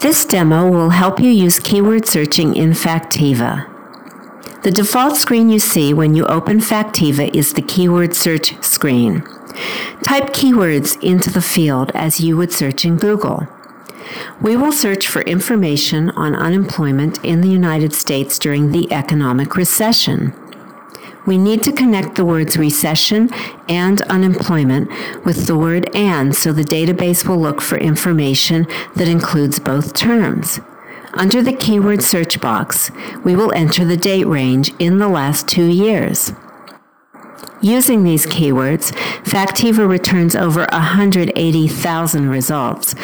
This demo will help you use keyword searching in Factiva. The default screen you see when you open Factiva is the keyword search screen. Type keywords into the field as you would search in Google. We will search for information on unemployment in the United States during the economic recession. We need to connect the words recession and unemployment with the word and so the database will look for information that includes both terms. Under the keyword search box, we will enter the date range in the last two years. Using these keywords, Factiva returns over 180,000 results.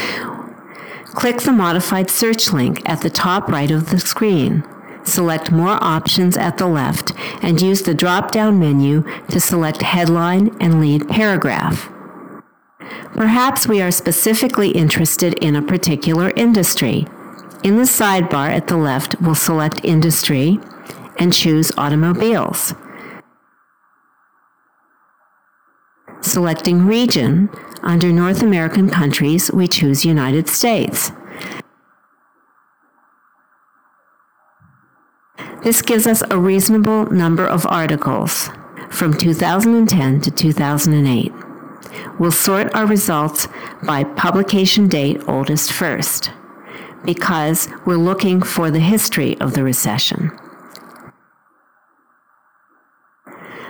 Click the modified search link at the top right of the screen. Select More Options at the left and use the drop down menu to select Headline and Lead Paragraph. Perhaps we are specifically interested in a particular industry. In the sidebar at the left, we'll select Industry and choose Automobiles. Selecting Region, under North American countries, we choose United States. This gives us a reasonable number of articles from 2010 to 2008. We'll sort our results by publication date oldest first because we're looking for the history of the recession.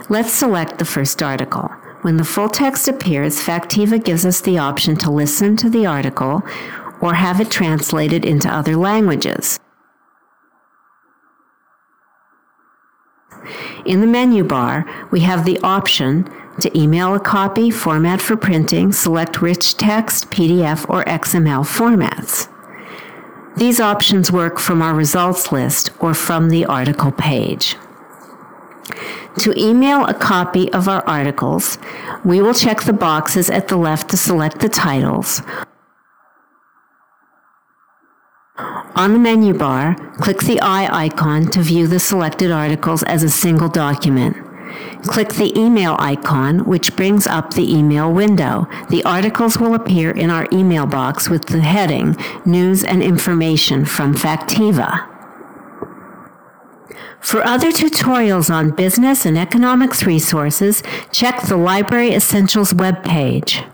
Let's select the first article. When the full text appears, Factiva gives us the option to listen to the article or have it translated into other languages. In the menu bar, we have the option to email a copy, format for printing, select rich text, PDF, or XML formats. These options work from our results list or from the article page. To email a copy of our articles, we will check the boxes at the left to select the titles. On the menu bar, click the eye icon to view the selected articles as a single document. Click the email icon, which brings up the email window. The articles will appear in our email box with the heading News and Information from Factiva. For other tutorials on business and economics resources, check the Library Essentials webpage.